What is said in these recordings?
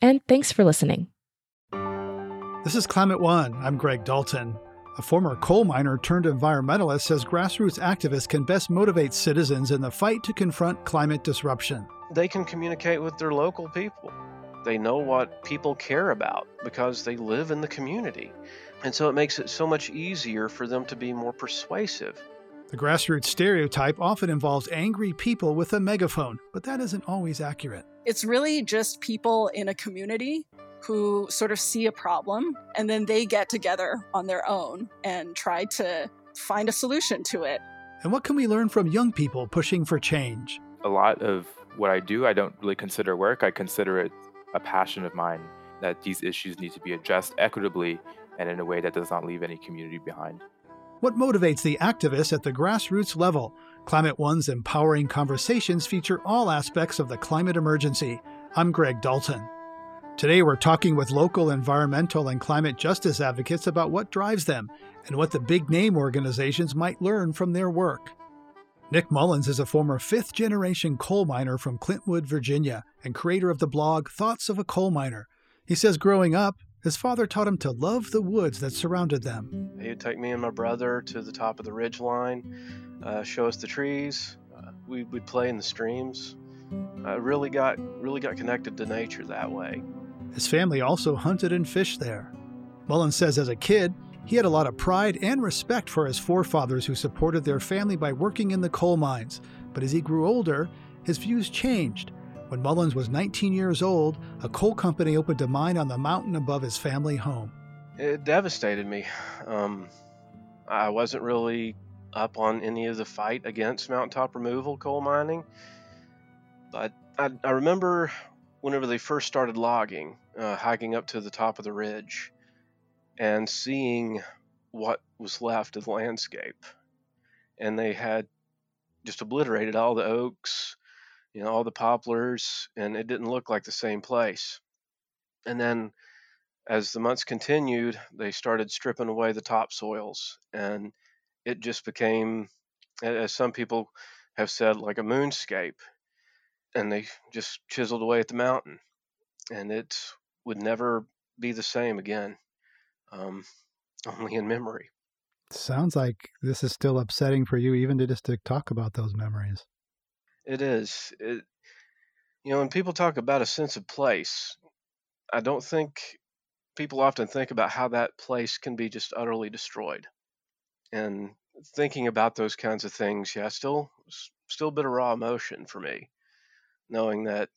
and thanks for listening. This is Climate One. I'm Greg Dalton. A former coal miner turned environmentalist says grassroots activists can best motivate citizens in the fight to confront climate disruption. They can communicate with their local people. They know what people care about because they live in the community. And so it makes it so much easier for them to be more persuasive. The grassroots stereotype often involves angry people with a megaphone, but that isn't always accurate. It's really just people in a community who sort of see a problem and then they get together on their own and try to find a solution to it. And what can we learn from young people pushing for change? A lot of what I do, I don't really consider work. I consider it a passion of mine that these issues need to be addressed equitably and in a way that does not leave any community behind. What motivates the activists at the grassroots level? Climate One's empowering conversations feature all aspects of the climate emergency. I'm Greg Dalton. Today, we're talking with local environmental and climate justice advocates about what drives them and what the big name organizations might learn from their work. Nick Mullins is a former fifth generation coal miner from Clintwood, Virginia, and creator of the blog Thoughts of a Coal Miner. He says growing up, his father taught him to love the woods that surrounded them. He would take me and my brother to the top of the ridge line, uh, show us the trees. Uh, we would play in the streams. I uh, really got really got connected to nature that way. His family also hunted and fished there. Mullins says as a kid, he had a lot of pride and respect for his forefathers who supported their family by working in the coal mines. But as he grew older, his views changed. When Mullins was 19 years old, a coal company opened a mine on the mountain above his family home. It devastated me. Um, I wasn't really up on any of the fight against mountaintop removal coal mining, but I, I remember whenever they first started logging, uh, hiking up to the top of the ridge, and seeing what was left of the landscape. And they had just obliterated all the oaks, you know, all the poplars, and it didn't look like the same place. And then as the months continued, they started stripping away the topsoils, and it just became, as some people have said, like a moonscape. And they just chiseled away at the mountain, and it would never be the same again, um, only in memory. Sounds like this is still upsetting for you, even to just to talk about those memories. It is. It, you know, when people talk about a sense of place, I don't think people often think about how that place can be just utterly destroyed. And thinking about those kinds of things, yeah, still, still a bit of raw emotion for me, knowing that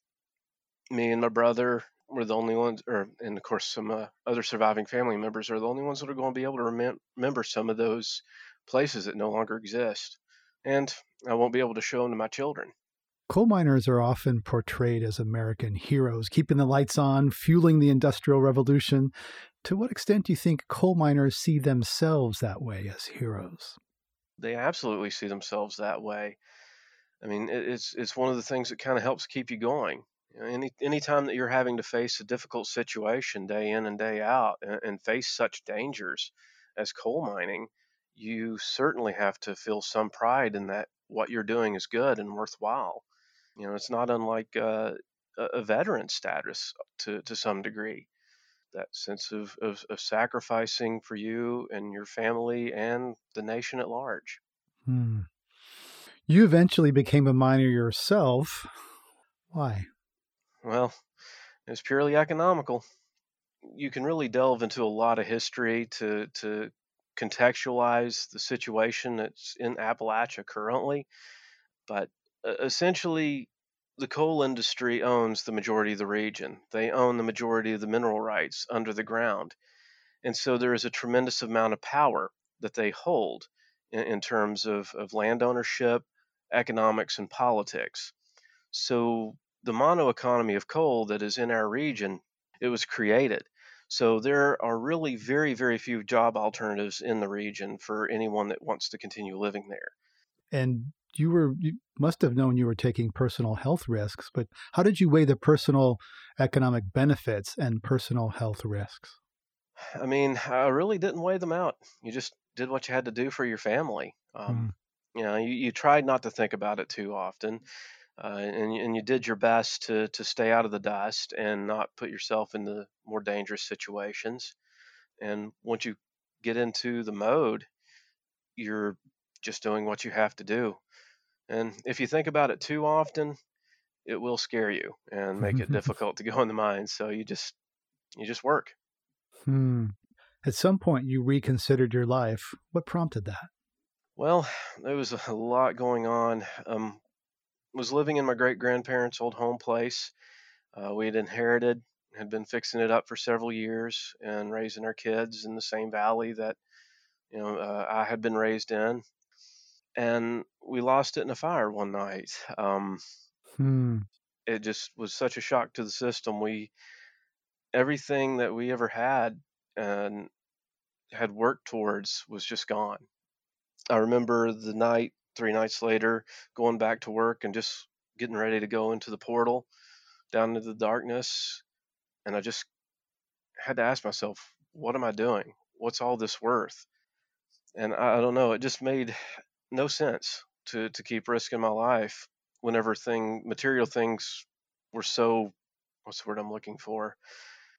me and my brother were the only ones, or and of course some uh, other surviving family members are the only ones that are going to be able to remem- remember some of those places that no longer exist, and I won't be able to show them to my children. Coal miners are often portrayed as American heroes, keeping the lights on, fueling the Industrial Revolution. To what extent do you think coal miners see themselves that way as heroes? They absolutely see themselves that way. I mean, it's it's one of the things that kind of helps keep you going. Know, any anytime that you're having to face a difficult situation day in and day out, and, and face such dangers as coal mining, you certainly have to feel some pride in that what you're doing is good and worthwhile. You know, it's not unlike uh, a veteran status to, to some degree. That sense of, of, of, sacrificing for you and your family and the nation at large. Hmm. You eventually became a miner yourself. Why? Well, it's purely economical. You can really delve into a lot of history to to contextualize the situation that's in Appalachia currently, but essentially, the coal industry owns the majority of the region. They own the majority of the mineral rights under the ground. And so there is a tremendous amount of power that they hold in, in terms of, of land ownership, economics, and politics. So the mono economy of coal that is in our region, it was created. So there are really very, very few job alternatives in the region for anyone that wants to continue living there. And you were you must have known you were taking personal health risks, but how did you weigh the personal economic benefits and personal health risks? I mean, I really didn't weigh them out. You just did what you had to do for your family. Um, You know, you, you tried not to think about it too often, uh, and and you did your best to to stay out of the dust and not put yourself in the more dangerous situations. And once you get into the mode, you're just doing what you have to do. And if you think about it too often, it will scare you and make it difficult to go in the mind. So you just you just work. Hmm. At some point, you reconsidered your life. What prompted that? Well, there was a lot going on. Um, was living in my great grandparents' old home place. Uh, we had inherited, had been fixing it up for several years, and raising our kids in the same valley that you know uh, I had been raised in. And we lost it in a fire one night. Um, Hmm. it just was such a shock to the system. We everything that we ever had and had worked towards was just gone. I remember the night, three nights later, going back to work and just getting ready to go into the portal down into the darkness. And I just had to ask myself, what am I doing? What's all this worth? And I, I don't know, it just made no sense to, to keep risking my life whenever thing material things were so what's the word I'm looking for?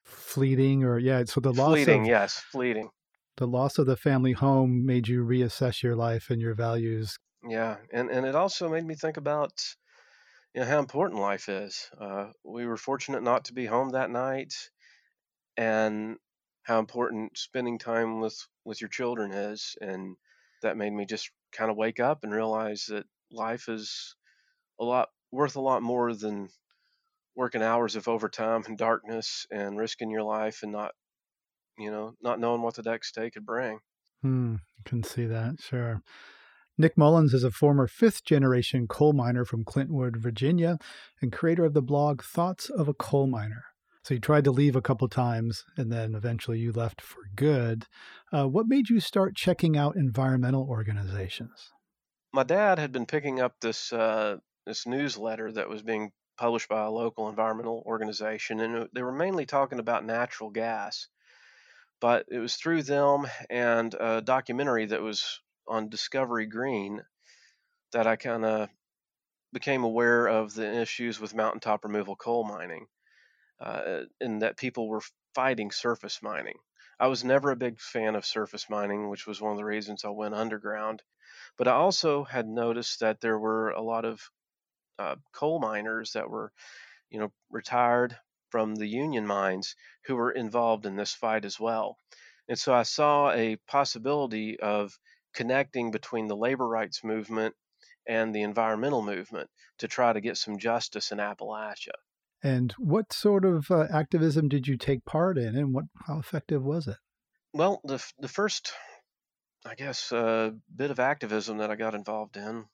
Fleeting, or yeah. So the loss fleeting, of yes, fleeting. the loss of the family home made you reassess your life and your values. Yeah, and and it also made me think about you know how important life is. Uh, we were fortunate not to be home that night, and how important spending time with with your children is, and that made me just kind of wake up and realize that life is a lot worth a lot more than working hours of overtime and darkness and risking your life and not you know not knowing what the next day could bring. Hmm. Can see that. Sure. Nick Mullins is a former fifth generation coal miner from Clintwood, Virginia, and creator of the blog Thoughts of a Coal Miner. So you tried to leave a couple times and then eventually you left for good. Uh, what made you start checking out environmental organizations? my dad had been picking up this uh, this newsletter that was being published by a local environmental organization, and they were mainly talking about natural gas. But it was through them and a documentary that was on Discovery Green that I kind of became aware of the issues with mountaintop removal coal mining, uh, and that people were fighting surface mining. I was never a big fan of surface mining, which was one of the reasons I went underground. But I also had noticed that there were a lot of uh, coal miners that were, you know, retired from the union mines who were involved in this fight as well. And so I saw a possibility of connecting between the labor rights movement and the environmental movement to try to get some justice in Appalachia. And what sort of uh, activism did you take part in, and what how effective was it? Well, the the first, I guess, uh, bit of activism that I got involved in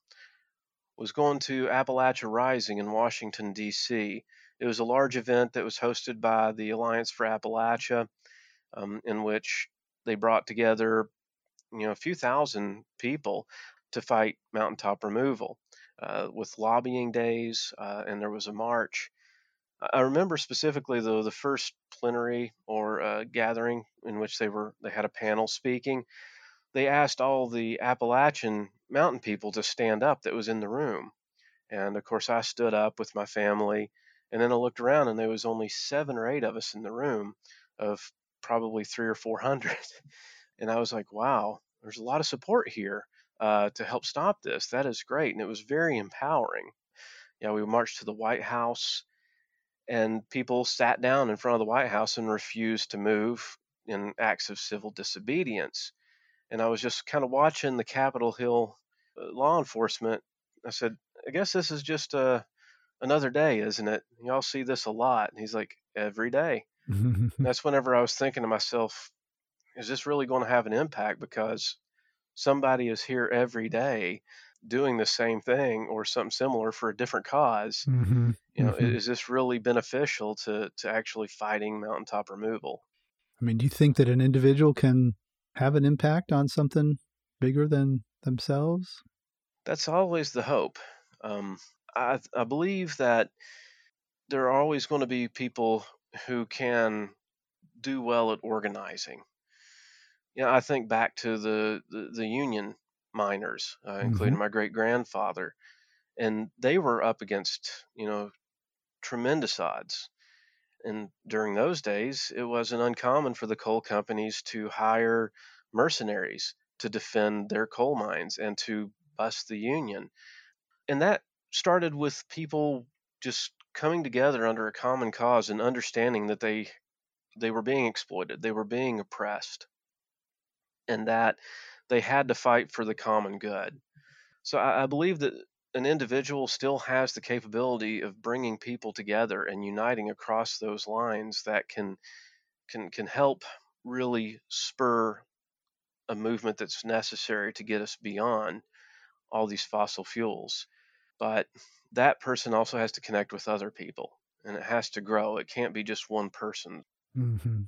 was going to Appalachia Rising in Washington D.C. It was a large event that was hosted by the Alliance for Appalachia, um, in which they brought together, you know, a few thousand people to fight mountaintop removal, uh, with lobbying days, uh, and there was a march. I remember specifically though the first plenary or uh, gathering in which they were they had a panel speaking. They asked all the Appalachian mountain people to stand up that was in the room, and of course I stood up with my family, and then I looked around and there was only seven or eight of us in the room, of probably three or four hundred, and I was like, wow, there's a lot of support here uh, to help stop this. That is great, and it was very empowering. Yeah, we marched to the White House and people sat down in front of the White House and refused to move in acts of civil disobedience. and I was just kind of watching the Capitol Hill uh, law enforcement. I said, I guess this is just uh, another day, isn't it? Y'all see this a lot. And he's like, every day. that's whenever I was thinking to myself, is this really going to have an impact? Because somebody is here every day doing the same thing or something similar for a different because mm-hmm. you know mm-hmm. is this really beneficial to to actually fighting mountaintop removal i mean do you think that an individual can have an impact on something bigger than themselves that's always the hope um, I, I believe that there are always going to be people who can do well at organizing you know, I think back to the, the, the union miners, uh, Mm-hmm. including my great grandfather, and they were up against you know tremendous odds. And during those days, it wasn't uncommon for the coal companies to hire mercenaries to defend their coal mines and to bust the union. And that started with people just coming together under a common cause and understanding that they they were being exploited, they were being oppressed, and that they had to fight for the common good. So I, I believe that an individual still has the capability of bringing people together and uniting across those lines that can can can help really spur a movement that's necessary to get us beyond all these fossil fuels. But that person also has to connect with other people and it has to grow. It can't be just one person. Mm-hmm.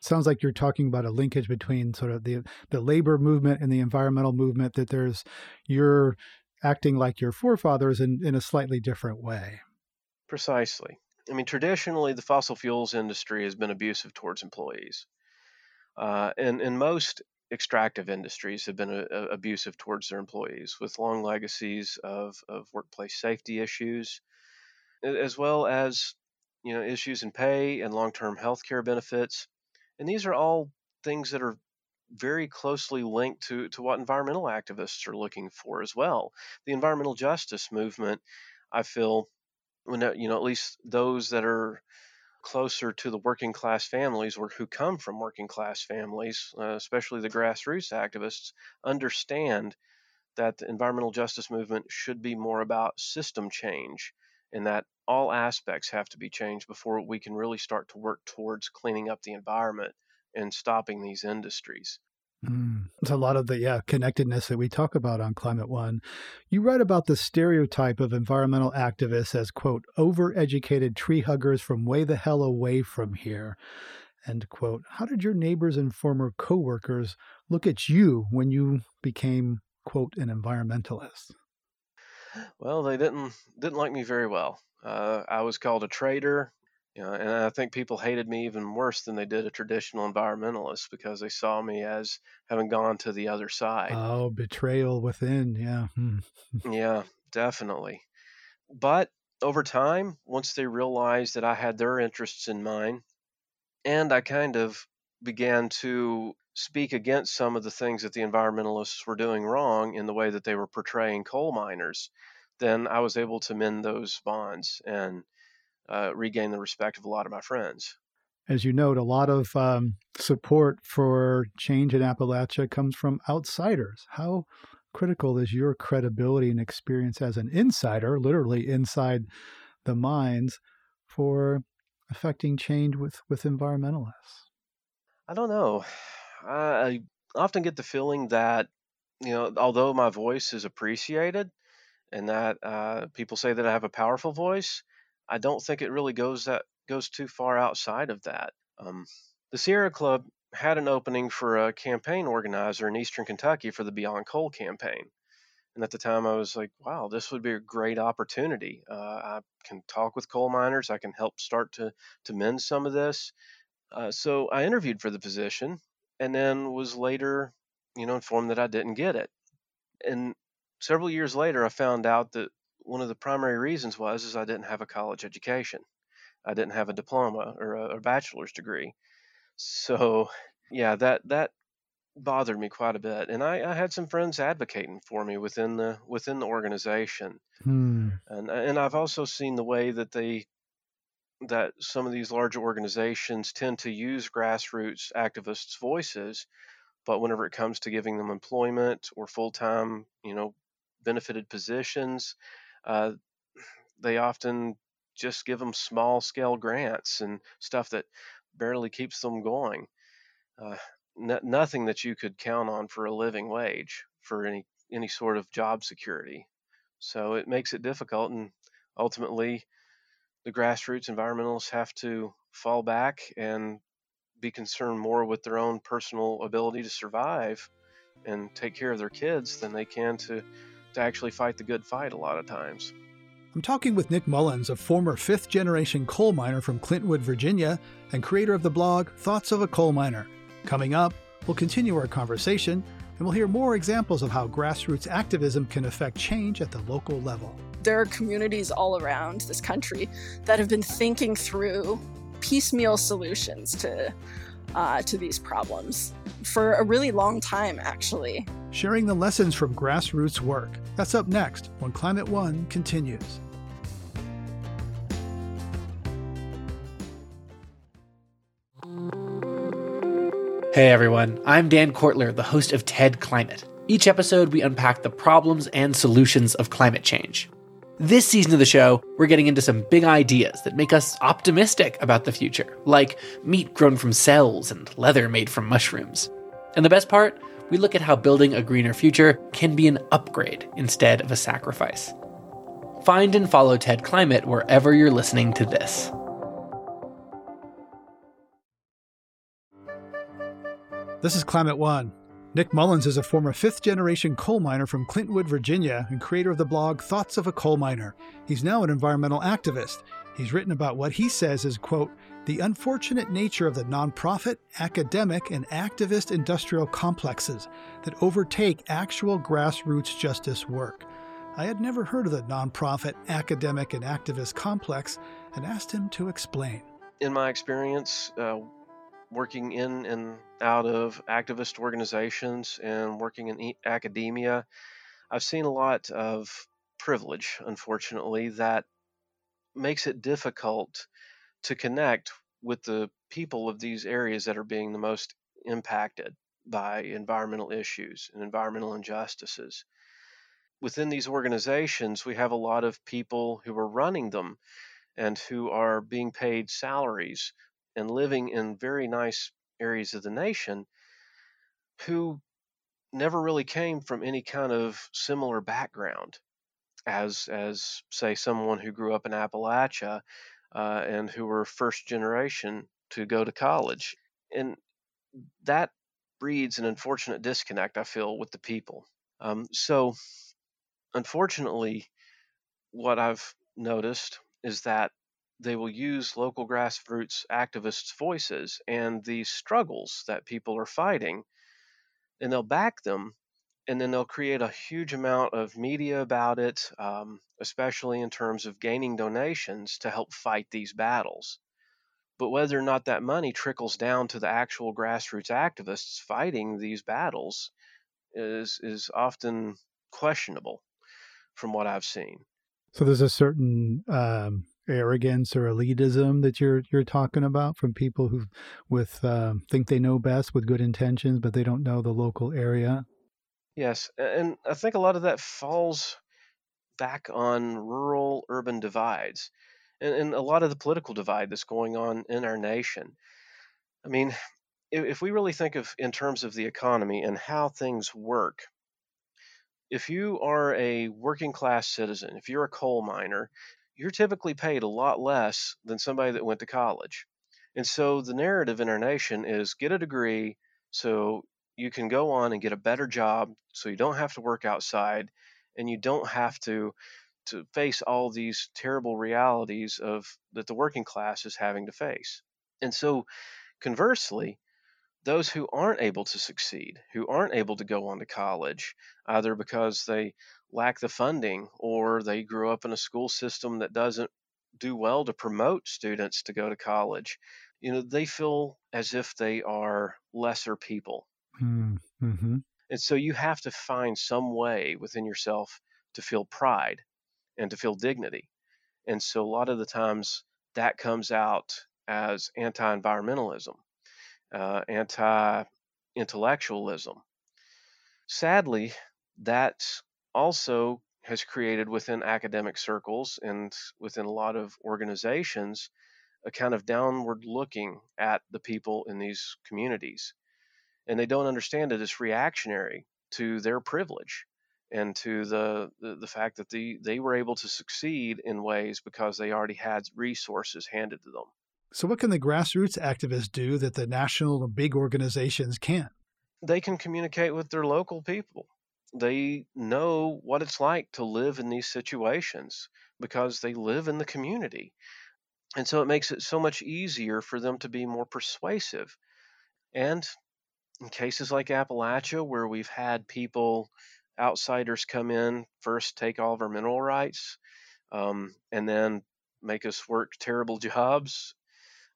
Sounds like you're talking about a linkage between sort of the the labor movement and the environmental movement. That there's you're acting like your forefathers in, in a slightly different way. Precisely. I mean, traditionally, the fossil fuels industry has been abusive towards employees. Uh, and, and most extractive industries have been a, a, abusive towards their employees with long legacies of, of workplace safety issues, as well as you know issues in pay and long-term health care benefits. And these are all things that are very closely linked to, to what environmental activists are looking for as well. The environmental justice movement, I feel, when you know at least those that are closer to the working class families or who come from working class families, uh, especially the grassroots activists, understand that the environmental justice movement should be more about system change and that all aspects have to be changed before we can really start to work towards cleaning up the environment and stopping these industries. Mm. It's a lot of the yeah connectedness that we talk about on Climate One. You write about the stereotype of environmental activists as quote overeducated tree huggers from way the hell away from here. End quote. How did your neighbors and former coworkers look at you when you became quote an environmentalist? Well, they didn't didn't like me very well. Uh, I was called a traitor, you know, and I think people hated me even worse than they did a traditional environmentalist because they saw me as having gone to the other side. Oh, betrayal within, yeah. Hmm. yeah, definitely. But over time, once they realized that I had their interests in mind, and I kind of began to speak against some of the things that the environmentalists were doing wrong in the way that they were portraying coal miners, then I was able to mend those bonds and uh, regain the respect of a lot of my friends. As you note, a lot of um, support for change in Appalachia comes from outsiders. How critical is your credibility and experience as an insider, literally inside the mines, for affecting change with, with environmentalists? I don't know. I often get the feeling that, you know, although my voice is appreciated and that uh, people say that I have a powerful voice, I don't think it really goes that goes too far outside of that. Um, the Sierra Club had an opening for a campaign organizer in Eastern Kentucky for the Beyond Coal campaign. And at the time, I was like, wow, this would be a great opportunity. Uh, I can talk with coal miners. I can help start to, to mend some of this. Uh, so I interviewed for the position and then was later, you know, informed that I didn't get it. And several years later, I found out that one of the primary reasons was is I didn't have a college education. I didn't have a diploma or a, a bachelor's degree. So, yeah, that that bothered me quite a bit, and I, I had some friends advocating for me within the within the organization, hmm. and and I've also seen the way that they that some of these larger organizations tend to use grassroots activists' voices, but whenever it comes to giving them employment or full time, you know, benefited positions, uh, they often just give them small scale grants and stuff that barely keeps them going. Uh, n- nothing that you could count on for a living wage for any any sort of job security. So it makes it difficult, and ultimately, the grassroots environmentalists have to fall back and be concerned more with their own personal ability to survive and take care of their kids than they can to to actually fight the good fight a lot of times. I'm talking with Nick Mullins, a former fifth generation coal miner from Clintwood, Virginia, and creator of the blog Thoughts of a Coal Miner. Coming up, we'll continue our conversation and we'll hear more examples of how grassroots activism can affect change at the local level. There are communities all around this country that have been thinking through piecemeal solutions to uh, to these problems for a really long time, actually. Sharing the lessons from grassroots work. That's up next when Climate One continues. Hey everyone, I'm Dan Kwartler, the host of TED Climate. Each episode, we unpack the problems and solutions of climate change. This season of the show, we're getting into some big ideas that make us optimistic about the future, like meat grown from cells and leather made from mushrooms. And the best part, we look at how building a greener future can be an upgrade instead of a sacrifice. Find and follow TED Climate wherever you're listening to this. This is Climate One. Nick Mullins is a former fifth generation coal miner from Clintwood, Virginia, and creator of the blog Thoughts of a Coal Miner. He's now an environmental activist. He's written about what he says is, quote, the unfortunate nature of the nonprofit, academic, and activist industrial complexes that overtake actual grassroots justice work. I had never heard of the nonprofit, academic, and activist complex and asked him to explain. In my experience, uh, working in and out of activist organizations and working in academia, I've seen a lot of privilege, unfortunately, that makes it difficult to connect with the people of these areas that are being the most impacted by environmental issues and environmental injustices. Within these organizations, we have a lot of people who are running them and who are being paid salaries and living in very nice areas of the nation who never really came from any kind of similar background as as say someone who grew up in Appalachia uh, and who were first generation to go to college. And that breeds an unfortunate disconnect I feel with the people. Um, so unfortunately what I've noticed is that they will use local grassroots activists' voices and the struggles that people are fighting, and they'll back them, and then they'll create a huge amount of media about it, um, especially in terms of gaining donations to help fight these battles. But whether or not that money trickles down to the actual grassroots activists fighting these battles is is often questionable, from what I've seen. So there's a certain um, arrogance or elitism that you're you're talking about from people who with uh, think they know best with good intentions, but they don't know the local area. Yes, and I think a lot of that falls back on rural urban divides and, and a lot of the political divide that's going on in our nation. I mean, if, if we really think of in terms of the economy and how things work, if you are a working class citizen, if you're a coal miner, you're typically paid a lot less than somebody that went to college. And so the narrative in our nation is get a degree so you can go on and get a better job so you don't have to work outside and you don't have to to face all these terrible realities of that the working class is having to face. And so conversely, those who aren't able to succeed, who aren't able to go on to college, either because they lack the funding or they grew up in a school system that doesn't do well to promote students to go to college, you know, they feel as if they are lesser people. Hmm, mm-hmm. And so you have to find some way within yourself to feel pride and to feel dignity. And so a lot of the times that comes out as anti environmentalism, uh, anti intellectualism. Sadly, that also has created within academic circles and within a lot of organizations a kind of downward looking at the people in these communities. And they don't understand it as reactionary to their privilege and to the, the, the fact that the, they were able to succeed in ways because they already had resources handed to them. So, what can the grassroots activists do that the national big organizations can't? They can communicate with their local people. They know what it's like to live in these situations because they live in the community. And so it makes it so much easier for them to be more persuasive. And in cases like Appalachia, where we've had people, outsiders come in, first take all of our mineral rights, um, and then make us work terrible jobs.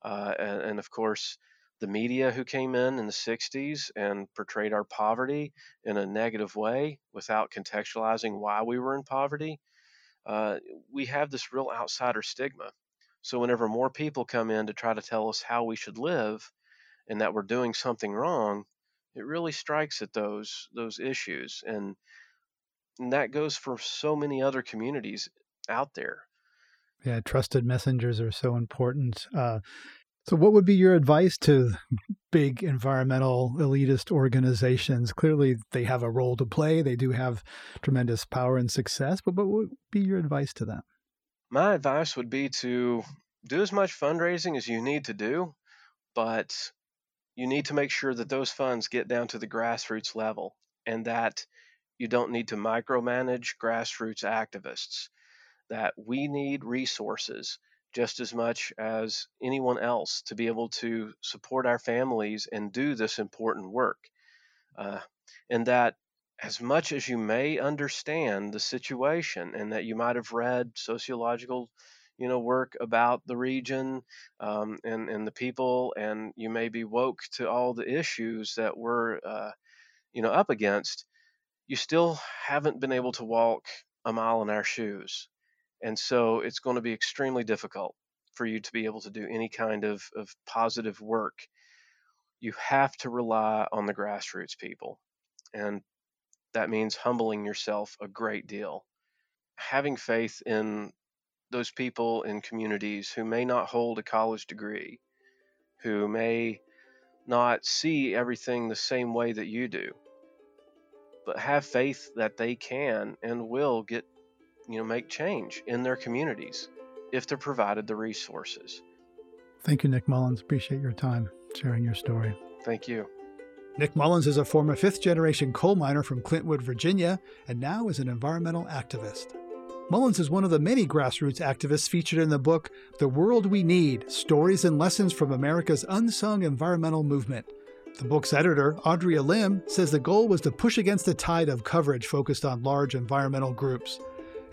Uh, and, and, of course, the media who came in in the 60s and portrayed our poverty in a negative way without contextualizing why we were in poverty. Uh, we have this real outsider stigma. So, whenever more people come in to try to tell us how we should live and that we're doing something wrong, it really strikes at those those issues and, and that goes for so many other communities out there. Yeah trusted messengers are so important uh, so what would be your advice to big environmental elitist organizations? Clearly they have a role to play they do have tremendous power and success but what would be your advice to them? My advice would be to do as much fundraising as you need to do but you need to make sure that those funds get down to the grassroots level and that you don't need to micromanage grassroots activists, that we need resources just as much as anyone else to be able to support our families and do this important work. Uh, and that as much as you may understand the situation and that you might have read sociological you know work about the region um, and and the people, and you may be woke to all the issues that we're uh, you know up against. You still haven't been able to walk a mile in our shoes, and so it's going to be extremely difficult for you to be able to do any kind of, of positive work. You have to rely on the grassroots people, and that means humbling yourself a great deal having faith in those people in communities who may not hold a college degree, who may not see everything the same way that you do, but have faith that they can and will get, you know, make change in their communities if they're provided the resources. Thank you, Nick Mullins. Appreciate your time sharing your story. Thank you. Nick Mullins is a former fifth generation coal miner from Clintwood, Virginia, and now is an environmental activist. Mullins is one of the many grassroots activists featured in the book The World We Need Stories and Lessons from America's Unsung Environmental Movement. The book's editor, Audrea Lim, says the goal was to push against the tide of coverage focused on large environmental groups.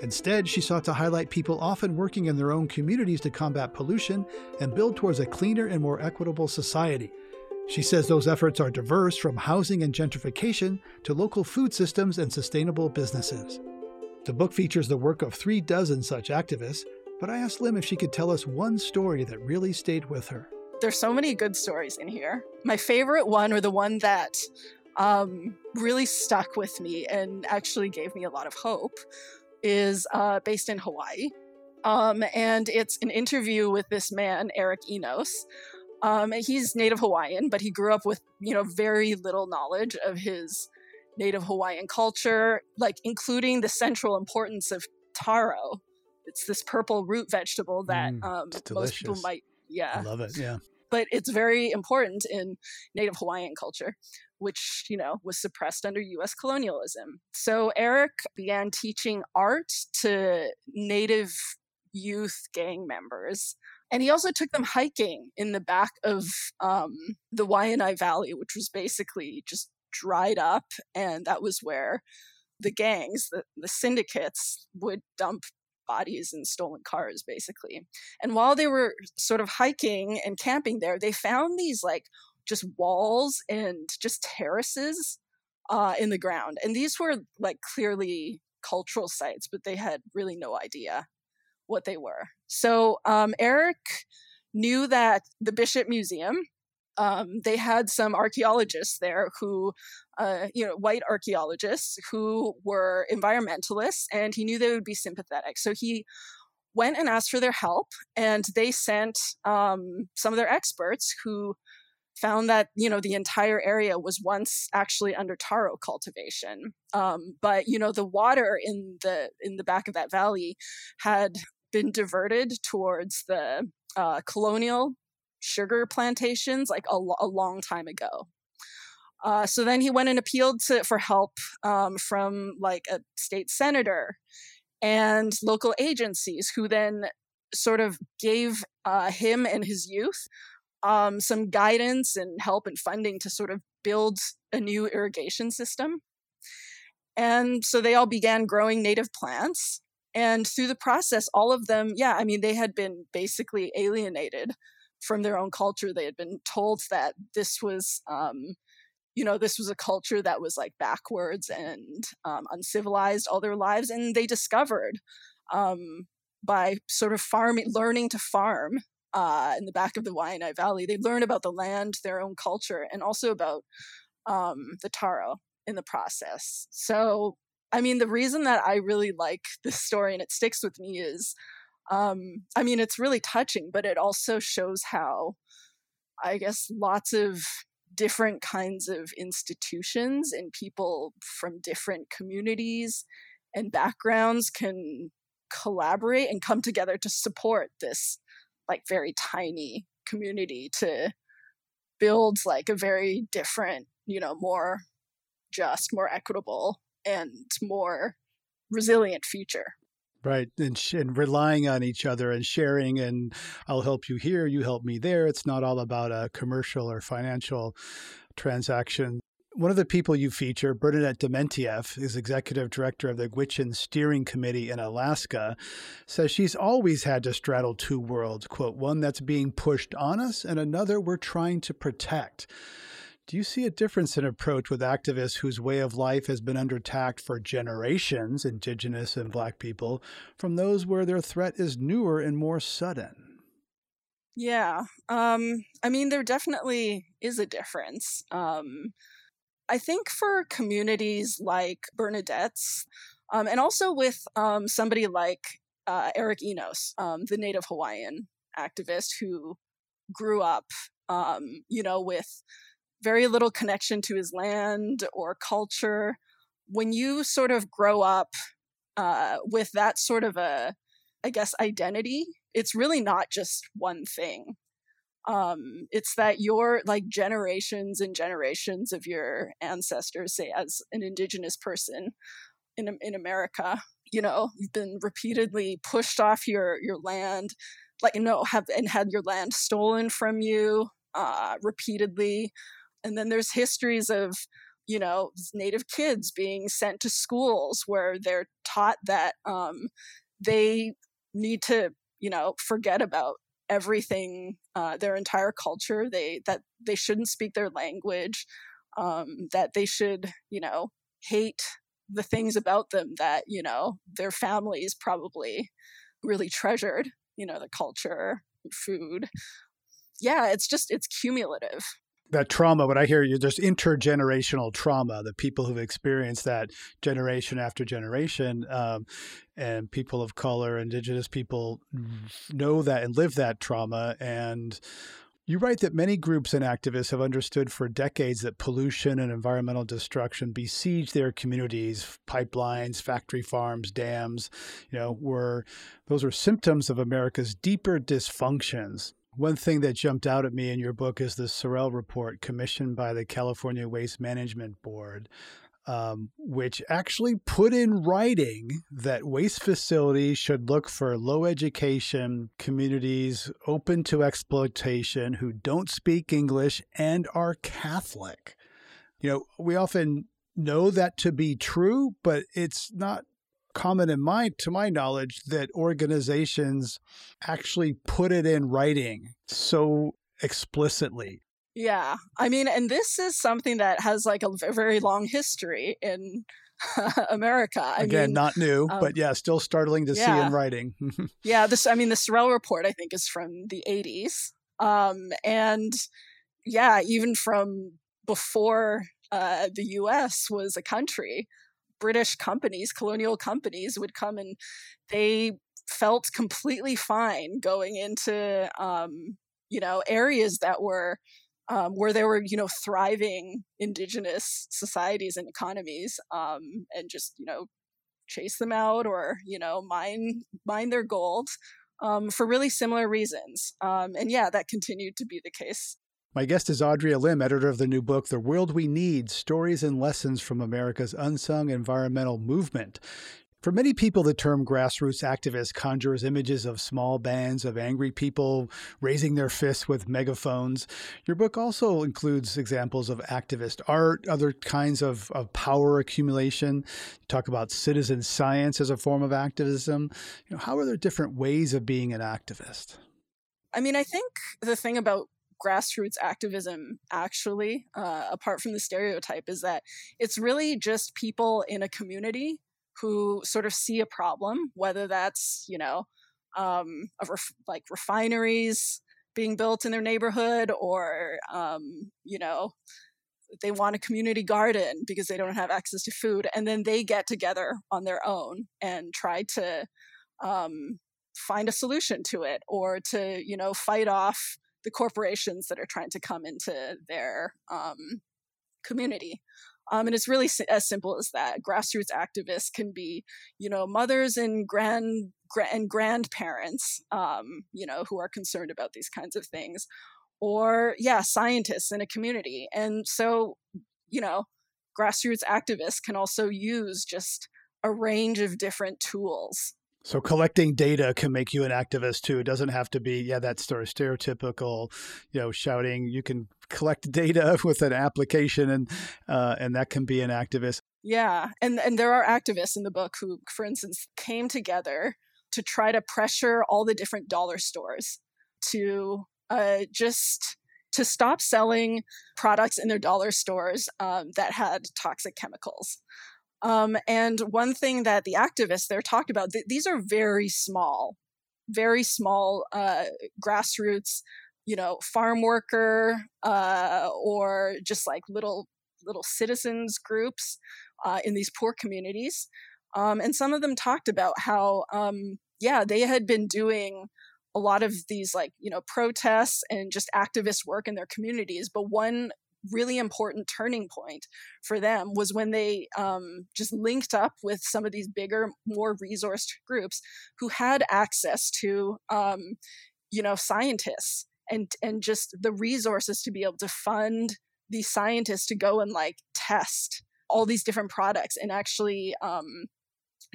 Instead, she sought to highlight people often working in their own communities to combat pollution and build towards a cleaner and more equitable society. She says those efforts are diverse from housing and gentrification to local food systems and sustainable businesses. The book features the work of three dozen such activists, but I asked Lim if she could tell us one story that really stayed with her. There's so many good stories in here. My favorite one, or the one that um, really stuck with me and actually gave me a lot of hope, is uh, based in Hawaii. Um, and it's an interview with this man, Eric Enos. Um, he's native Hawaiian, but he grew up with, you know, very little knowledge of his native Hawaiian culture, like including the central importance of taro. It's this purple root vegetable that Mm, um, most people might, yeah, I love it. Yeah. but it's very important in native Hawaiian culture, which, you know, was suppressed under US colonialism. So Eric began teaching art to native youth gang members. And he also took them hiking in the back of um, the Waianae Valley, which was basically just dried up. And that was where the gangs, the, the syndicates, would dump bodies in stolen cars, basically. And while they were sort of hiking and camping there, they found these like just walls and just terraces uh, in the ground. And these were like clearly cultural sites, but they had really no idea what they were. So um, Eric knew that the Bishop Museum um, they had some archaeologists there who, uh, you know, white archaeologists who were environmentalists, and he knew they would be sympathetic. So he went and asked for their help, and they sent um, some of their experts who found that you know the entire area was once actually under taro cultivation um, but you know the water in the in the back of that valley had been diverted towards the uh, colonial sugar plantations like a, a long time ago. Uh, so then he went and appealed to, for help um, from like a state senator and local agencies who then sort of gave uh, him and his youth um, some guidance and help and funding to sort of build a new irrigation system. And so they all began growing native plants. And through the process, all of them, yeah, I mean, they had been basically alienated from their own culture. They had been told that this was, um, you know, this was a culture that was like backwards and um, uncivilized all their lives. And they discovered um, by sort of farming, learning to farm uh, in the back of the Waianae Valley, they learn about the land, their own culture, and also about um, the taro in the process. So, I mean, the reason that I really like this story and it sticks with me is um, I mean, it's really touching, but it also shows how, I guess, lots of different kinds of institutions and people from different communities and backgrounds can collaborate and come together to support this like very tiny community to build like a very different you know more just more equitable and more resilient future Right. And, sh- and relying on each other and sharing, and I'll help you here, you help me there. It's not all about a commercial or financial transaction. One of the people you feature, Bernadette Dementieff, is executive director of the Gwich'in Steering Committee in Alaska, says she's always had to straddle two worlds, quote, one that's being pushed on us and another we're trying to protect. Do you see a difference in approach with activists whose way of life has been under attack for generations, indigenous and black people, from those where their threat is newer and more sudden? Yeah. Um, I mean, there definitely is a difference. Um, I think for communities like Bernadette's, um, and also with um, somebody like uh, Eric Enos, um, the Native Hawaiian activist who grew up, um, you know, with very little connection to his land or culture. When you sort of grow up uh, with that sort of a, I guess, identity, it's really not just one thing. Um, it's that your like generations and generations of your ancestors, say as an indigenous person in in America, you know, you've been repeatedly pushed off your your land, like you know, have and had your land stolen from you uh, repeatedly and then there's histories of you know native kids being sent to schools where they're taught that um, they need to you know forget about everything uh, their entire culture they that they shouldn't speak their language um, that they should you know hate the things about them that you know their families probably really treasured you know the culture food. Yeah it's just it's cumulative that trauma, what I hear you, there's intergenerational trauma, the people who've experienced that generation after generation, um, and people of color, indigenous people know that and live that trauma. And you write that many groups and activists have understood for decades that pollution and environmental destruction besiege their communities, pipelines, factory farms, dams, you know, were those are symptoms of America's deeper dysfunctions one thing that jumped out at me in your book is the Cerrell report commissioned by the California Waste Management Board, um, which actually put in writing that waste facilities should look for low education communities open to exploitation who don't speak English and are Catholic. You know, we often know that to be true, but it's not common in my to my knowledge that organizations actually put it in writing so explicitly. Yeah i mean and this is something that has like a very long history in america. I again mean, not new um, but yeah still startling to yeah. see in writing. Yeah this i mean the Cerrell report i think is from the 80s um, and yeah, even from before uh, the US was a country, British companies, colonial companies would come and they felt completely fine going into, um, you know, areas that were um, where there were, you know, thriving indigenous societies and economies, um, and just, you know, chase them out or, you know, mine mine their gold um, for really similar reasons. Um, and yeah, that continued to be the case my guest is Audrea Lim, editor of the new book, The World We Need Stories and Lessons from America's Unsung Environmental Movement. For many people, the term grassroots activist conjures images of small bands of angry people raising their fists with megaphones. Your book also includes examples of activist art, other kinds of, of power accumulation. You talk about citizen science as a form of activism. You know, how are there different ways of being an activist? I mean, I think the thing about grassroots activism actually uh, apart from the stereotype is that it's really just people in a community who sort of see a problem whether that's you know um, ref- like refineries being built in their neighborhood or um, you know they want a community garden because they don't have access to food and then they get together on their own and try to um, find a solution to it or to you know fight off the corporations that are trying to come into their um, community. Um, and it's really as simple as that. Grassroots activists can be, you know, mothers and grand and grandparents, um, you know, who are concerned about these kinds of things, or yeah, scientists in a community. And so, you know, grassroots activists can also use just a range of different tools so collecting data can make you an activist too. It doesn't have to be, yeah, that sort of stereotypical, you know, shouting. You can collect data with an application, and uh, and that can be an activist. Yeah, and and there are activists in the book who, for instance, came together to try to pressure all the different dollar stores to uh, just to stop selling products in their dollar stores um, that had toxic chemicals. Um, and one thing that the activists there talked about, th- these are very small, very small uh, grassroots, you know, farm worker uh, or just like little little citizens groups uh, in these poor communities. Um, and some of them talked about how, um, yeah, they had been doing a lot of these like you know protests and just activist work in their communities but one really important turning point for them was when they um, just linked up with some of these bigger, more resourced groups who had access to, um, you know, scientists and and just the resources to be able to fund these scientists to go and like test all these different products and actually um,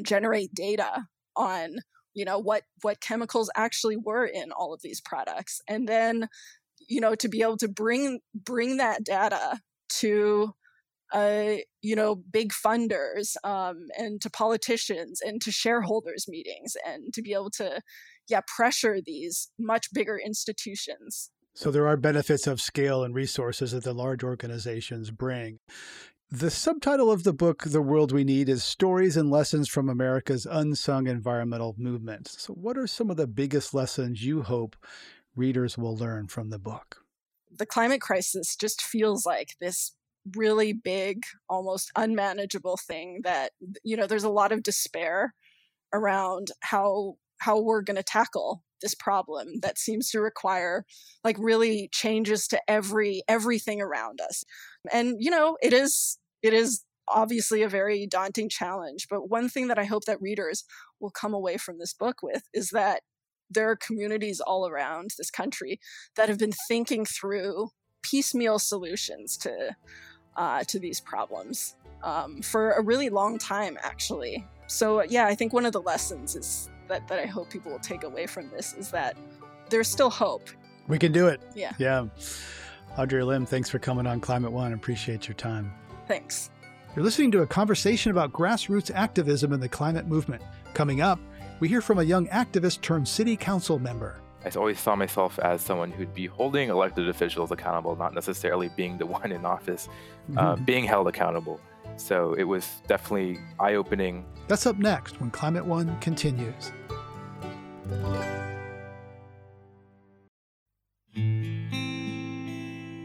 generate data on you know what what chemicals actually were in all of these products. And then you know to be able to bring bring that data to uh, you know big funders um, and to politicians and to shareholders meetings and to be able to yeah pressure these much bigger institutions so there are benefits of scale and resources that the large organizations bring the subtitle of the book, The World We Need, is Stories and Lessons from America's Unsung Environmental Movement. So, what are some of the biggest lessons you hope readers will learn from the book? The climate crisis just feels like this really big, almost unmanageable thing that, you know, there's a lot of despair around how how we're going to tackle this problem that seems to require like really changes to every everything around us and you know it is it is obviously a very daunting challenge but one thing that i hope that readers will come away from this book with is that there are communities all around this country that have been thinking through piecemeal solutions to uh, to these problems um, for a really long time, actually. So yeah, I think one of the lessons is that that I hope people will take away from this is that there's still hope. We can do it. Yeah. Yeah. Audrea Lim, thanks for coming on Climate One. Appreciate your time. Thanks. You're listening to a conversation about grassroots activism in the climate movement. Coming up, we hear from a young activist turned city council member. I always saw myself as someone who'd be holding elected officials accountable, not necessarily being the one in office, uh, mm-hmm. uh, being held accountable. So it was definitely eye opening. That's up next when Climate One continues.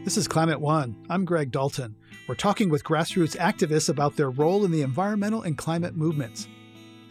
This is Climate One. I'm Greg Dalton. We're talking with grassroots activists about their role in the environmental and climate movements.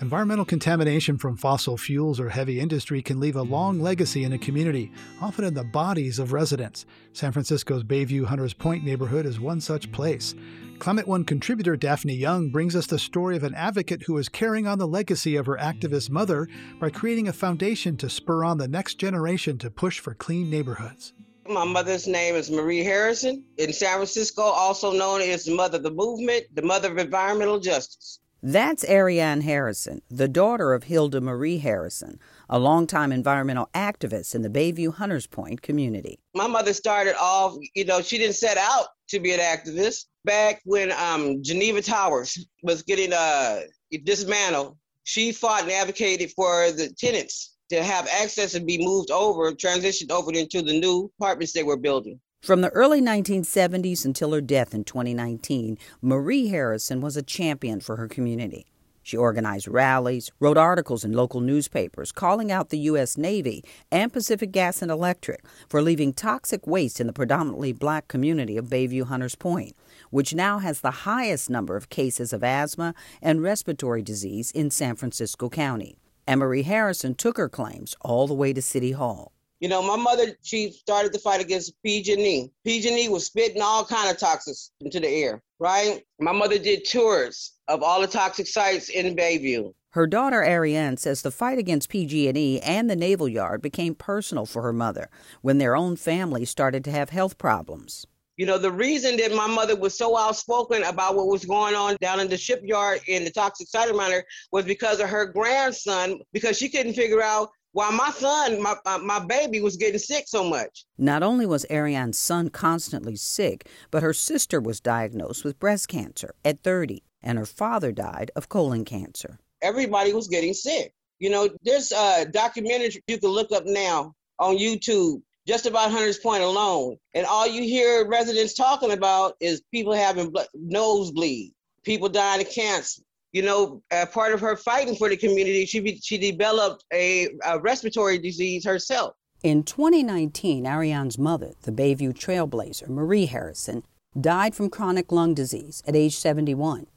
Environmental contamination from fossil fuels or heavy industry can leave a long legacy in a community, often in the bodies of residents. San Francisco's Bayview Hunters Point neighborhood is one such place. Climate One contributor Daphne Young brings us the story of an advocate who is carrying on the legacy of her activist mother by creating a foundation to spur on the next generation to push for clean neighborhoods. My mother's name is Marie Harrison in San Francisco, also known as the mother of the movement, the mother of environmental justice. That's Ariane Harrison, the daughter of Hilda Marie Harrison, a longtime environmental activist in the Bayview Hunters Point community. My mother started off, you know, she didn't set out to be an activist. Back when um, Geneva Towers was getting uh, dismantled, she fought and advocated for the tenants to have access and be moved over, transitioned over into the new apartments they were building. From the early 1970s until her death in 2019, Marie Harrison was a champion for her community. She organized rallies, wrote articles in local newspapers calling out the U.S. Navy and Pacific Gas and Electric for leaving toxic waste in the predominantly black community of Bayview Hunters Point, which now has the highest number of cases of asthma and respiratory disease in San Francisco County. Marie Harrison took her claims all the way to City Hall. You know, my mother, she started the fight against PG&E. PG&E was spitting all kind of toxins into the air, right? My mother did tours of all the toxic sites in Bayview. Her daughter Ariane says the fight against PG&E and the Naval Yard became personal for her mother when their own family started to have health problems. You know, the reason that my mother was so outspoken about what was going on down in the shipyard in the toxic site miner was because of her grandson, because she couldn't figure out while my son, my, uh, my baby, was getting sick so much. Not only was Ariane's son constantly sick, but her sister was diagnosed with breast cancer at 30, and her father died of colon cancer. Everybody was getting sick. You know, there's a documentary you can look up now on YouTube just about Hunters Point alone. And all you hear residents talking about is people having nosebleed, people dying of cancer, you know, uh, part of her fighting for the community, she be, she developed a, a respiratory disease herself. In 2019, Ariane's mother, the Bayview trailblazer Marie Harrison, died from chronic lung disease at age 71.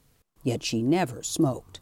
Yet she never smoked.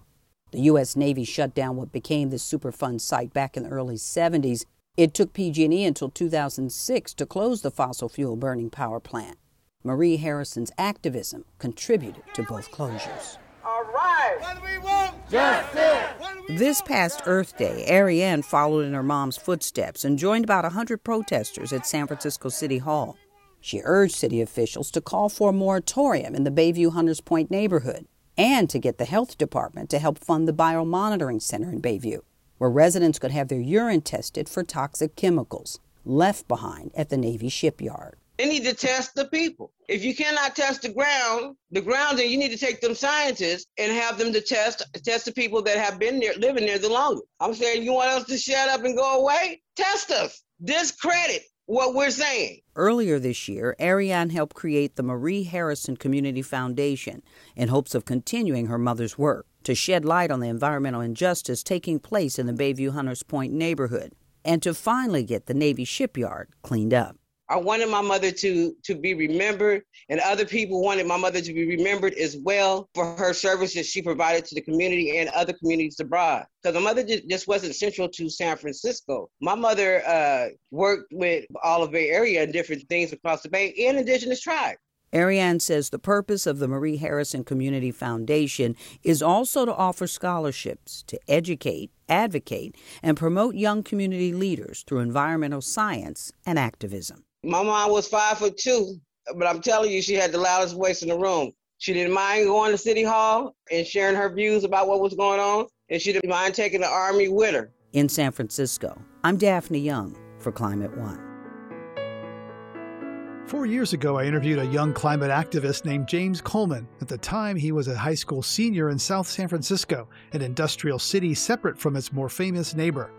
The U.S. Navy shut down what became the Superfund site back in the early 70s. It took PG&E until 2006 to close the fossil fuel burning power plant. Marie Harrison's activism contributed to both closures. All right. What we want? Justice. This past Earth Day, Ariane followed in her mom's footsteps and joined about 100 protesters at San Francisco City Hall. She urged city officials to call for a moratorium in the Bayview Hunters Point neighborhood and to get the health department to help fund the biomonitoring center in Bayview, where residents could have their urine tested for toxic chemicals left behind at the Navy shipyard. They need to test the people. If you cannot test the ground, the ground, then you need to take them scientists and have them to test test the people that have been there, living there the longest. I'm saying, you want us to shut up and go away? Test us. Discredit what we're saying. Earlier this year, Ariane helped create the Marie Harrison Community Foundation in hopes of continuing her mother's work to shed light on the environmental injustice taking place in the Bayview Hunters Point neighborhood and to finally get the Navy shipyard cleaned up. I wanted my mother to to be remembered, and other people wanted my mother to be remembered as well for her services she provided to the community and other communities abroad. Because my mother just wasn't central to San Francisco. My mother uh, worked with all of Bay Area and different things across the Bay and indigenous tribes. Ariane says the purpose of the Marie Harrison Community Foundation is also to offer scholarships to educate, advocate, and promote young community leaders through environmental science and activism. My mom was five foot two, but I'm telling you, she had the loudest voice in the room. She didn't mind going to City Hall and sharing her views about what was going on, and she didn't mind taking the Army with her. In San Francisco, I'm Daphne Young for Climate One. Four years ago, I interviewed a young climate activist named James Coleman. At the time, he was a high school senior in South San Francisco, an industrial city separate from its more famous neighbor.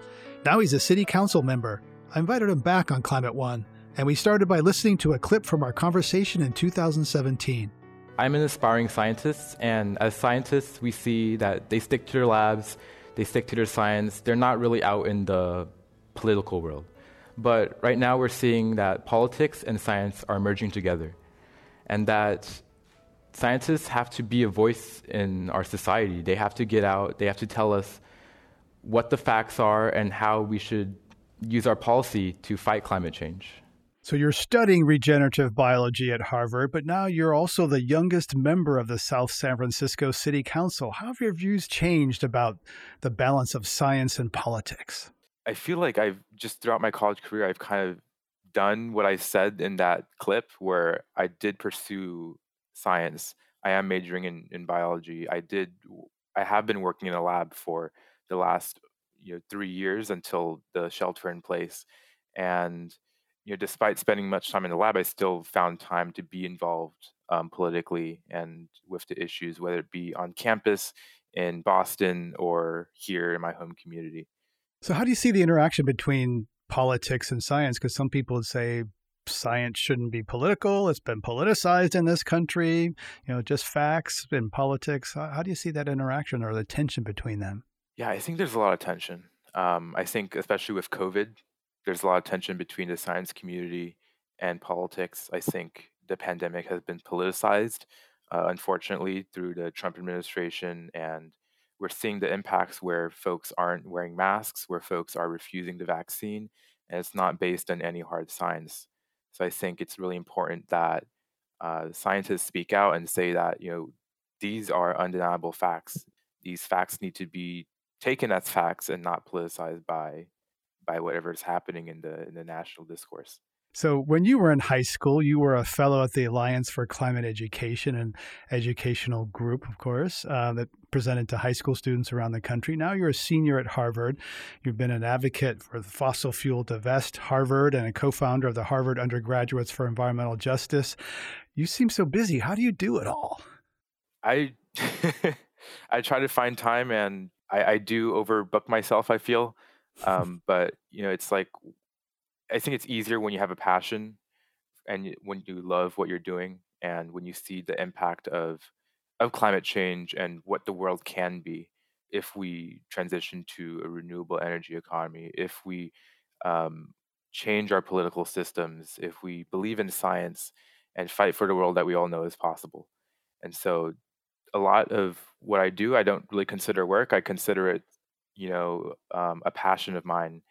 Now he's a city council member. I invited him back on Climate One and we started by listening to a clip from our conversation in 2017. I'm an aspiring scientist, and as scientists, we see that they stick to their labs, they stick to their science, they're not really out in the political world. But right now, we're seeing that politics and science are merging together, and that scientists have to be a voice in our society. They have to get out, they have to tell us what the facts are and how we should use our policy to fight climate change. So you're studying regenerative biology at Harvard, but now you're also the youngest member of the South San Francisco City Council. How have your views changed about the balance of science and politics? I feel like I've just throughout my college career, I've kind of done what I said in that clip where I did pursue science. I am majoring in, in biology. I did I have been working in a lab for the last you know three years until the shelter in place. And you know, despite spending much time in the lab, I still found time to be involved um, politically and with the issues, whether it be on campus in Boston or here in my home community. So, how do you see the interaction between politics and science? Because some people would say science shouldn't be political. It's been politicized in this country. You know, just facts and politics. How, how do you see that interaction or the tension between them? Yeah, I think there's a lot of tension. Um, I think, especially with COVID, there's a lot of tension between the science community and politics. I think the pandemic has been politicized, uh, unfortunately, through the Trump administration. And we're seeing the impacts where folks aren't wearing masks, where folks are refusing the vaccine, and it's not based on any hard science. So I think it's really important that uh, scientists speak out and say that, you know, these are undeniable facts. These facts need to be taken as facts and not politicized by by whatever is happening in the in the national discourse. So, when you were in high school, you were a fellow at the Alliance for Climate Education, an educational group, of course, uh, that presented to high school students around the country. Now you're a senior at Harvard. You've been an advocate for the fossil fuel divest Harvard and a co founder of the Harvard Undergraduates for Environmental Justice. You seem so busy. How do you do it all? I I try to find time and I, I do overbook myself, I feel. Um, but you know, it's like I think it's easier when you have a passion and when you love what you're doing, and when you see the impact of of climate change and what the world can be if we transition to a renewable energy economy, if we um, change our political systems, if we believe in science and fight for the world that we all know is possible. And so, a lot of what I do, I don't really consider work. I consider it you know um, a passion of mine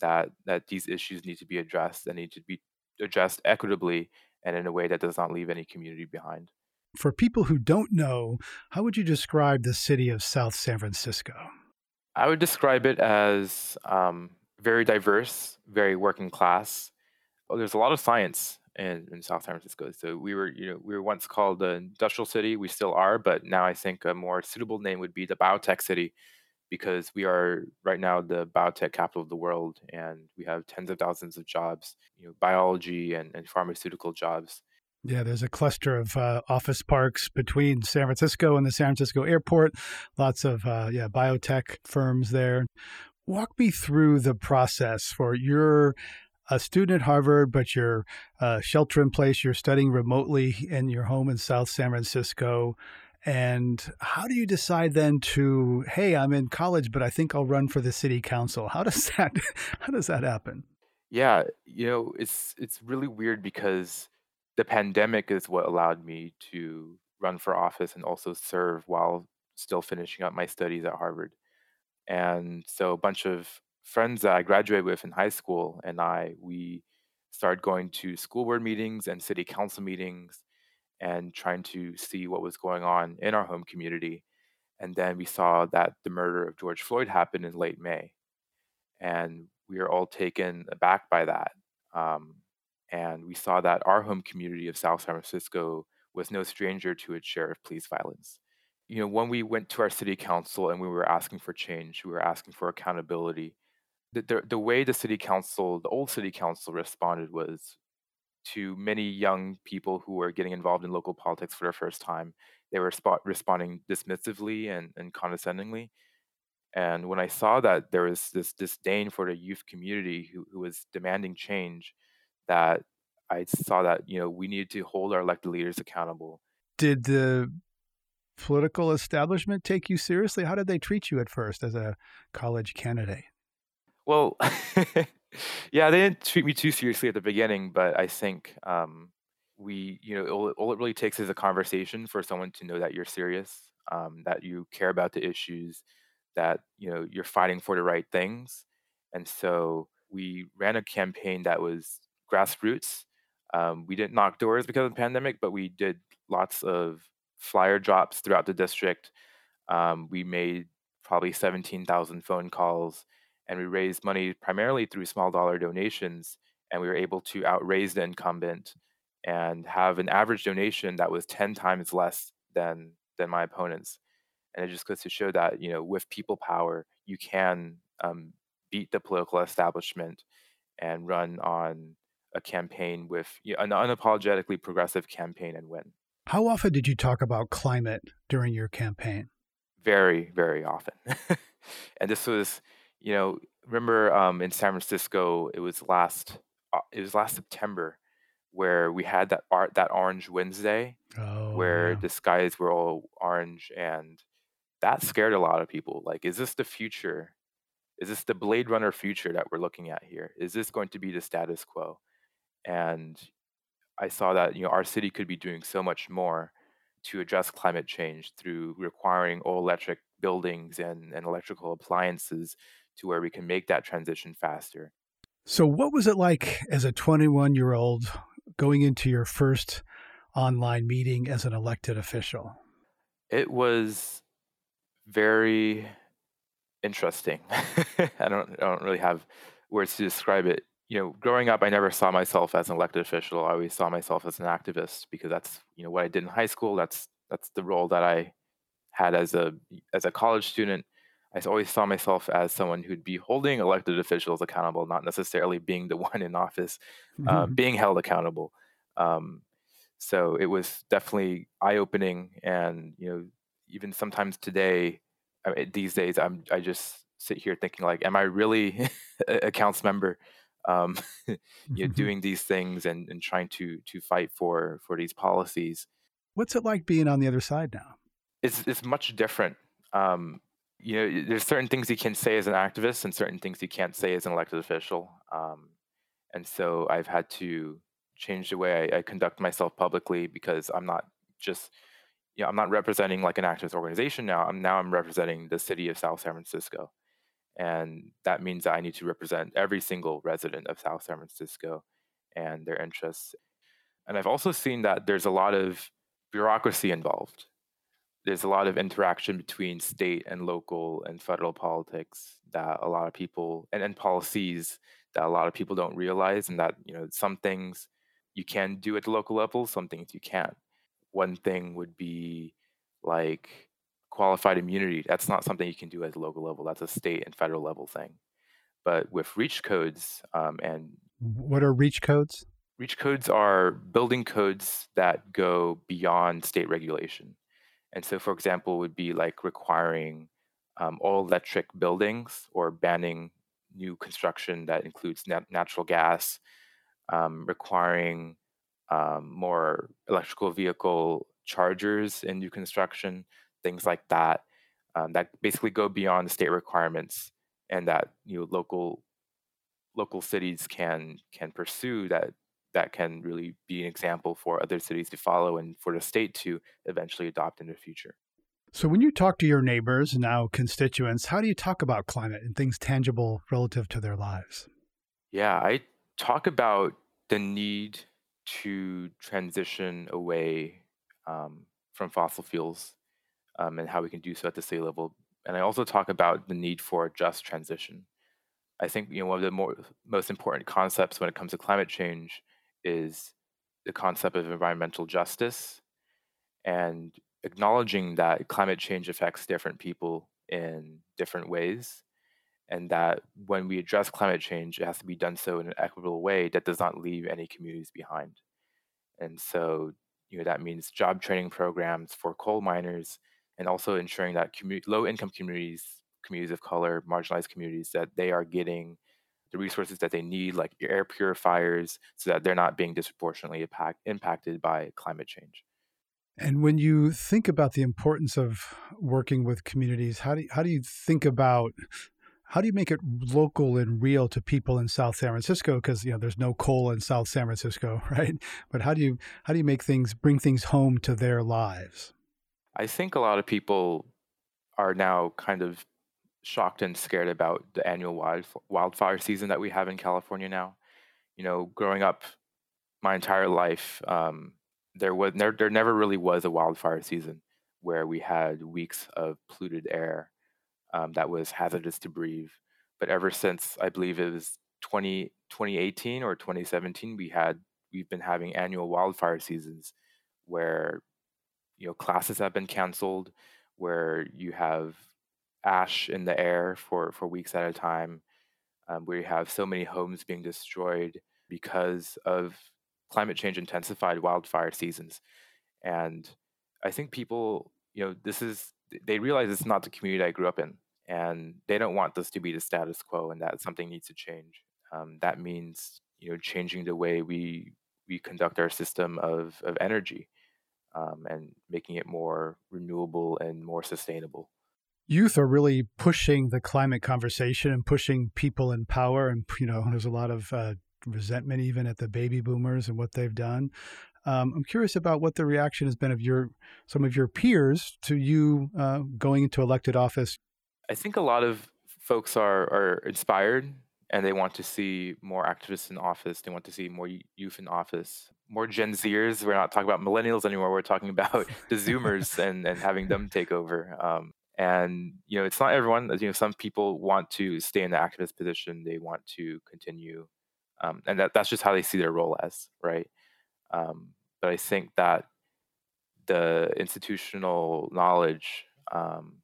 that that these issues need to be addressed and need to be addressed equitably and in a way that does not leave any community behind. For people who don't know, how would you describe the city of South San Francisco? I would describe it as um, very diverse, very working class. Well, there's a lot of science in, in South San Francisco. So we were, you know, we were once called the industrial city. We still are, but now I think a more suitable name would be the biotech city because we are right now the biotech capital of the world and we have tens of thousands of jobs, you know, biology and, and pharmaceutical jobs. Yeah, there's a cluster of uh, office parks between San Francisco and the San Francisco airport. Lots of uh, yeah biotech firms there. Walk me through the process for your a student at Harvard, but you're uh, shelter in place. You're studying remotely in your home in South San Francisco. And how do you decide then to, hey, I'm in college, but I think I'll run for the city council? How does that how does that happen? Yeah, you know, it's it's really weird because the pandemic is what allowed me to run for office and also serve while still finishing up my studies at Harvard. And so a bunch of friends that I graduated with in high school and I we started going to school board meetings and city council meetings and trying to see what was going on in our home community. And then we saw that the murder of George Floyd happened in late May. And we were all taken aback by that. Um, and we saw that our home community of South San Francisco was no stranger to its share of police violence. You know, when we went to our city council and we were asking for change, we were asking for accountability. The, the, the way the city council, the old city council responded was to many young people who were getting involved in local politics for the first time. They were spot- responding dismissively and, and condescendingly. And when I saw that there was this disdain for the youth community who, who was demanding change, that I saw that you know we needed to hold our elected leaders accountable. Did the political establishment take you seriously? How did they treat you at first as a college candidate? Well, yeah, they didn't treat me too seriously at the beginning, but I think um, we, you know, all, all, it really takes is a conversation for someone to know that you're serious, um, that you care about the issues, that you know you're fighting for the right things, and so we ran a campaign that was grassroots. Um, we didn't knock doors because of the pandemic, but we did lots of flyer drops throughout the district. Um, we made probably 17,000 phone calls and we raised money primarily through small dollar donations and we were able to outraise the incumbent and have an average donation that was 10 times less than than my opponents. And it just goes to show that you know with people power you can um, beat the political establishment and run on a campaign with you know, an unapologetically progressive campaign and win. How often did you talk about climate during your campaign? Very very often. And this was you know, remember um, in San Francisco, it was last uh, it was last September where we had that art that Orange Wednesday, oh, where yeah. the skies were all orange, and that scared a lot of people. Like, is this the future? Is this the Blade Runner future that we're looking at here? Is this going to be the status quo? And I saw that you know our city could be doing so much more to address climate change through requiring all electric buildings and, and electrical appliances to where we can make that transition faster. So, what was it like as a 21 year old going into your first online meeting as an elected official? It was very interesting. I don't I don't really have words to describe it. You know, growing up I never saw myself as an elected official. I always saw myself as an activist because that's, you know, what I did in high school. That's that's the role that I had as a as a college student I always saw myself as someone who'd be holding elected officials accountable, not necessarily being the one in office, uh, mm-hmm. being held accountable. Um, so it was definitely eye opening, and you know, even sometimes today, I mean, these days, I'm I just sit here thinking like, am I really a council member? Um, you know, mm-hmm. doing these things and, and trying to to fight for for these policies. What's it like being on the other side now? It's it's much different. Um, you know, there's certain things you can say as an activist and certain things you can't say as an elected official. Um, and so I've had to change the way I, I, conduct myself publicly because I'm not just, you know, I'm not representing like an activist organization now. I'm now I'm representing the city of South San Francisco, and that means that I need to represent every single resident of South San Francisco and their interests. And I've also seen that there's a lot of bureaucracy involved there's a lot of interaction between state and local and federal politics that a lot of people and, and policies that a lot of people don't realize and that you know some things you can do at the local level some things you can't. One thing would be like qualified immunity. That's not something you can do at the local level. That's a state and federal level thing. But with reach codes um, and what are reach codes? Reach codes are building codes that go beyond state regulation and so, for example, would be like requiring um, all electric buildings or banning new construction that includes nat- natural gas, um, requiring um, more electrical vehicle chargers in new construction, things like that, um, that basically go beyond state requirements and that you know, local local cities can can pursue that that can really be an example for other cities to follow and for the state to eventually adopt in the future. So, when you talk to your neighbors, now constituents, how do you talk about climate and things tangible relative to their lives? Yeah, I talk about the need to transition away um, from fossil fuels um, and how we can do so at the state level. And I also talk about the need for a just transition. I think you know one of the more, most important concepts when it comes to climate change is the concept of environmental justice and acknowledging that climate change affects different people in different ways and that when we address climate change it has to be done so in an equitable way that does not leave any communities behind. And so you know that means job training programs for coal miners and also ensuring that commu- low income communities communities of color marginalized communities that they are getting the resources that they need, like air purifiers, so that they're not being disproportionately impact, impacted by climate change. And when you think about the importance of working with communities, how do you, how do you think about how do you make it local and real to people in South San Francisco? Because you know there's no coal in South San Francisco, right? But how do you how do you make things bring things home to their lives? I think a lot of people are now kind of shocked and scared about the annual wild, wildfire season that we have in California now. You know, growing up my entire life, um, there was there, there never really was a wildfire season where we had weeks of polluted air um, that was hazardous to breathe. But ever since I believe it was 20, 2018 or 2017, we had we've been having annual wildfire seasons where you know classes have been canceled, where you have ash in the air for for weeks at a time, um, you have so many homes being destroyed because of climate change intensified wildfire seasons, and I think people, you know, this is they realize it's not the community I grew up in and they don't want this to be the status quo and that something needs to change. Um, that means you know changing the way we we conduct our system of, of energy um, and making it more renewable and more sustainable youth are really pushing the climate conversation and pushing people in power and you know there's a lot of uh, resentment even at the baby boomers and what they've done um, I'm curious about what the reaction has been of your some of your peers to you uh, going into elected office. I think a lot of folks are are inspired and they want to see more activists in office. They want to see more youth in office, more Gen Zers. We're not talking about millennials anymore. We're talking about the Zoomers and and having them take over. Um, and you know, it's not everyone. You know, some people want to stay in the activist position. They want to continue, um, and that that's just how they see their role as right. Um, but I think that the institutional knowledge um,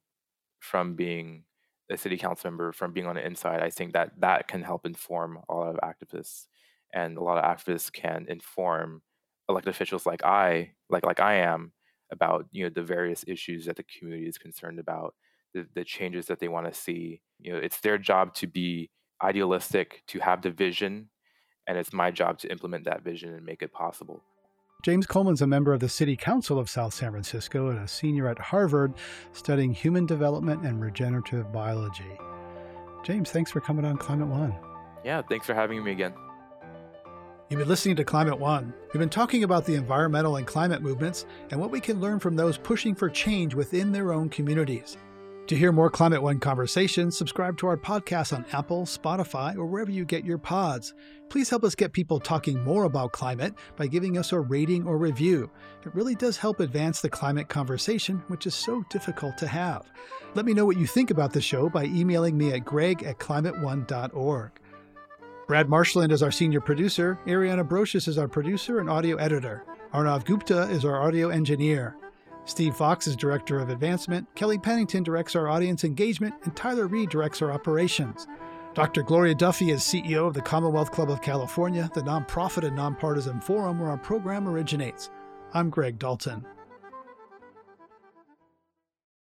from being a city council member, from being on the inside, I think that that can help inform a lot of activists, and a lot of activists can inform elected officials like I, like like I am, about you know the various issues that the community is concerned about, the, the changes that they want to see. You know, it's their job to be idealistic, to have the vision, and it's my job to implement that vision and make it possible. James Coleman's a member of the City Council of South San Francisco and a senior at Harvard studying human development and regenerative biology. James, thanks for coming on Climate One. Yeah, thanks for having me again. You've been listening to Climate One. We've been talking about the environmental and climate movements and what we can learn from those pushing for change within their own communities. To hear more Climate One conversations, subscribe to our podcast on Apple, Spotify, or wherever you get your pods. Please help us get people talking more about climate by giving us a rating or review. It really does help advance the climate conversation, which is so difficult to have. Let me know what you think about the show by emailing me at greg at climateone.org. Brad Marshland is our senior producer, Ariana Brocious is our producer and audio editor. Arnav Gupta is our audio engineer. Steve Fox is Director of Advancement, Kelly Pennington directs our audience engagement, and Tyler Reed directs our operations. Dr. Gloria Duffy is CEO of the Commonwealth Club of California, the nonprofit and nonpartisan forum where our program originates. I'm Greg Dalton.